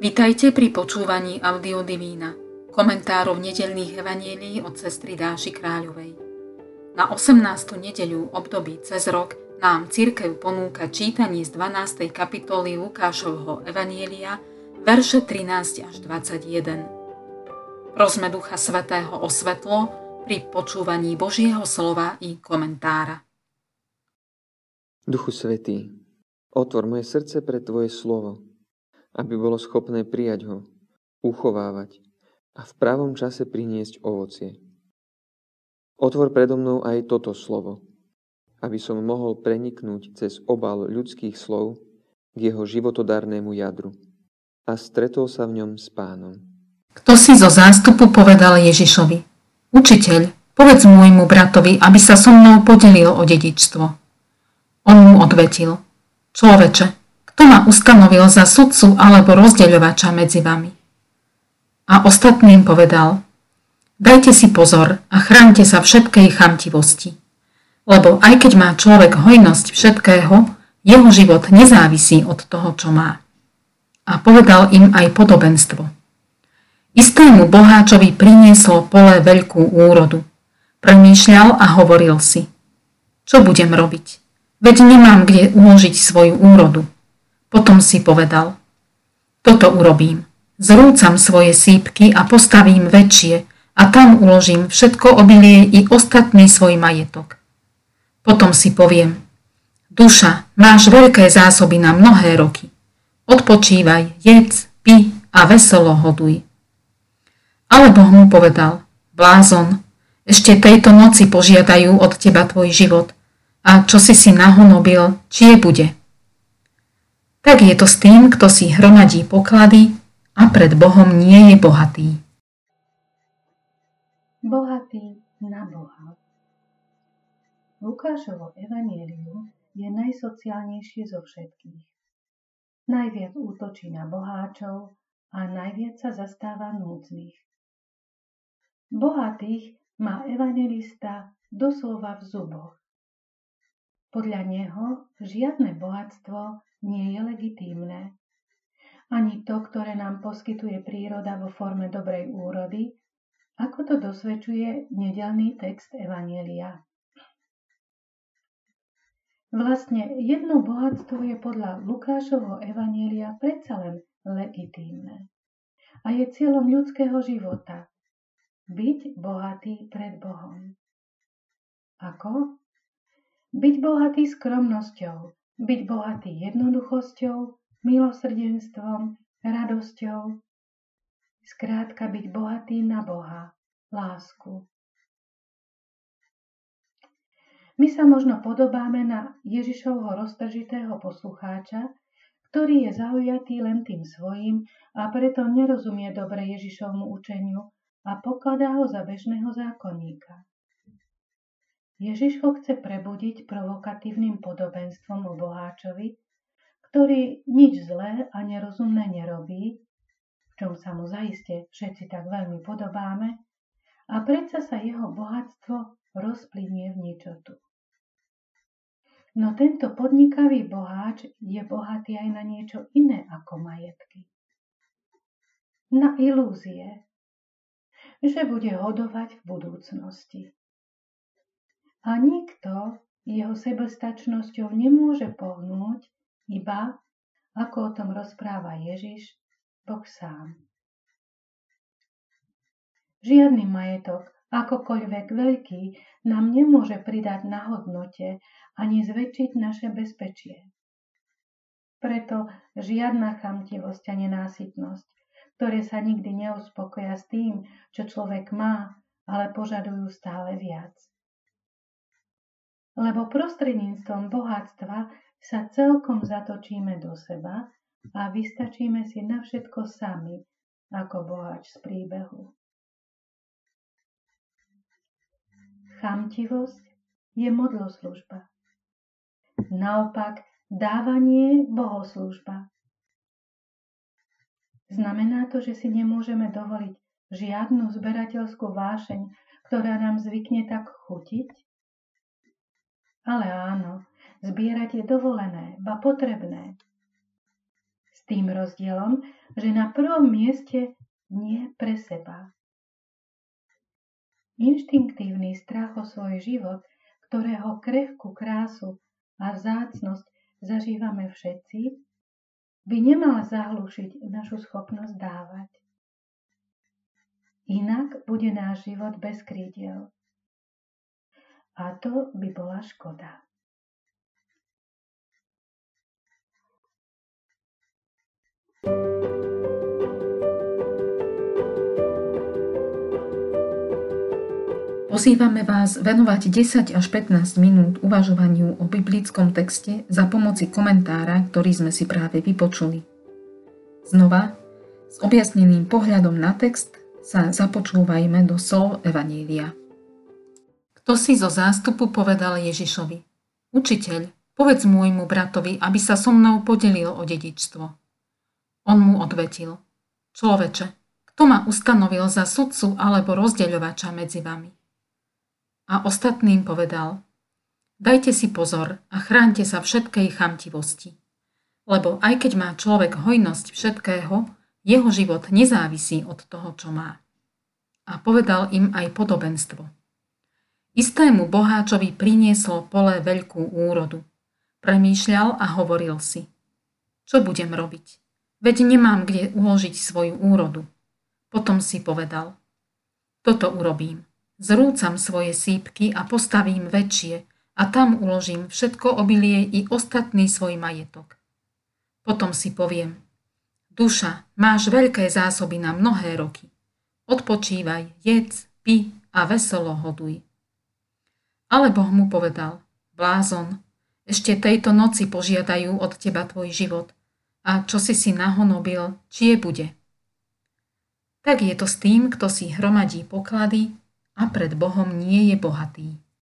Vitajte pri počúvaní Audio Divína, komentárov nedelných evanielí od sestry Dáši Kráľovej. Na 18. nedeľu období cez rok nám církev ponúka čítanie z 12. kapitoly Lukášovho evanielia, verše 13 až 21. Prosme Ducha Svetého o svetlo pri počúvaní Božieho slova i komentára. Duchu Svetý, Otvor moje srdce pre Tvoje slovo, aby bolo schopné prijať ho, uchovávať a v pravom čase priniesť ovocie. Otvor predo mnou aj toto slovo, aby som mohol preniknúť cez obal ľudských slov k jeho životodarnému jadru a stretol sa v ňom s pánom. Kto si zo zástupu povedal Ježišovi, Učiteľ, povedz môjmu bratovi, aby sa so mnou podelil o dedičstvo. On mu odvetil – Človeče, kto ma ustanovil za sudcu alebo rozdeľovača medzi vami? A ostatným povedal, dajte si pozor a chránte sa všetkej chamtivosti. Lebo aj keď má človek hojnosť všetkého, jeho život nezávisí od toho, čo má. A povedal im aj podobenstvo. Istému boháčovi prinieslo pole veľkú úrodu. Premýšľal a hovoril si, čo budem robiť? Veď nemám kde uložiť svoju úrodu. Potom si povedal, toto urobím. Zrúcam svoje sípky a postavím väčšie a tam uložím všetko obilie i ostatný svoj majetok. Potom si poviem, duša, máš veľké zásoby na mnohé roky. Odpočívaj, jedz, pi a veselo hoduj. Ale Boh mu povedal, blázon, ešte tejto noci požiadajú od teba tvoj život – a čo si si nahonobil, či je bude. Tak je to s tým, kto si hromadí poklady a pred Bohom nie je bohatý. Bohatý na Boha Lukášovo evanielium je najsociálnejšie zo všetkých. Najviac útočí na boháčov a najviac sa zastáva núdznych. Bohatých má evangelista doslova v zuboch podľa neho žiadne bohatstvo nie je legitímne. Ani to, ktoré nám poskytuje príroda vo forme dobrej úrody, ako to dosvedčuje nedelný text Evanielia. Vlastne jedno bohatstvo je podľa Lukášovho Evanielia predsa len legitímne. A je cieľom ľudského života byť bohatý pred Bohom. Ako? Byť bohatý skromnosťou, byť bohatý jednoduchosťou, milosrdenstvom, radosťou. Skrátka byť bohatý na Boha, lásku. My sa možno podobáme na Ježišovho roztržitého poslucháča, ktorý je zaujatý len tým svojím a preto nerozumie dobre Ježišovmu učeniu a pokladá ho za bežného zákonníka. Ježiš ho chce prebudiť provokatívnym podobenstvom o boháčovi, ktorý nič zlé a nerozumné nerobí, v čom sa mu zaiste všetci tak veľmi podobáme, a predsa sa jeho bohatstvo rozplynie v ničotu. No tento podnikavý boháč je bohatý aj na niečo iné ako majetky. Na ilúzie, že bude hodovať v budúcnosti. A nikto jeho sebestačnosťou nemôže pohnúť, iba, ako o tom rozpráva Ježiš, Boh sám. Žiadny majetok, akokoľvek veľký, nám nemôže pridať na hodnote ani zväčšiť naše bezpečie. Preto žiadna chamtivosť a nenásytnosť, ktoré sa nikdy neuspokoja s tým, čo človek má, ale požadujú stále viac lebo prostredníctvom bohatstva sa celkom zatočíme do seba a vystačíme si na všetko sami, ako bohač z príbehu. Chamtivosť je modloslužba. Naopak, dávanie bohoslužba. Znamená to, že si nemôžeme dovoliť žiadnu zberateľskú vášeň, ktorá nám zvykne tak chutiť? Ale áno, zbierať je dovolené, ba potrebné. S tým rozdielom, že na prvom mieste nie pre seba. Inštinktívny strach o svoj život, ktorého krehkú krásu a vzácnosť zažívame všetci, by nemal zahlušiť našu schopnosť dávať. Inak bude náš život bez krídiel. A to by bola škoda. Pozývame vás venovať 10 až 15 minút uvažovaniu o biblickom texte za pomoci komentára, ktorý sme si práve vypočuli. Znova, s objasneným pohľadom na text sa započúvajme do slov Evanília. Kto si zo zástupu povedal Ježišovi? Učiteľ, povedz môjmu bratovi, aby sa so mnou podelil o dedičstvo. On mu odvetil. Človeče, kto ma ustanovil za sudcu alebo rozdeľovača medzi vami? a ostatným povedal Dajte si pozor a chránte sa všetkej chamtivosti. Lebo aj keď má človek hojnosť všetkého, jeho život nezávisí od toho, čo má. A povedal im aj podobenstvo. Istému boháčovi prinieslo pole veľkú úrodu. Premýšľal a hovoril si. Čo budem robiť? Veď nemám kde uložiť svoju úrodu. Potom si povedal. Toto urobím. Zrúcam svoje sípky a postavím väčšie a tam uložím všetko obilie i ostatný svoj majetok. Potom si poviem, duša, máš veľké zásoby na mnohé roky. Odpočívaj, jedz, pi a veselo hoduj. Ale Boh mu povedal, blázon, ešte tejto noci požiadajú od teba tvoj život a čo si si nahonobil, čie bude. Tak je to s tým, kto si hromadí poklady a pred Bohom nie je bohatý.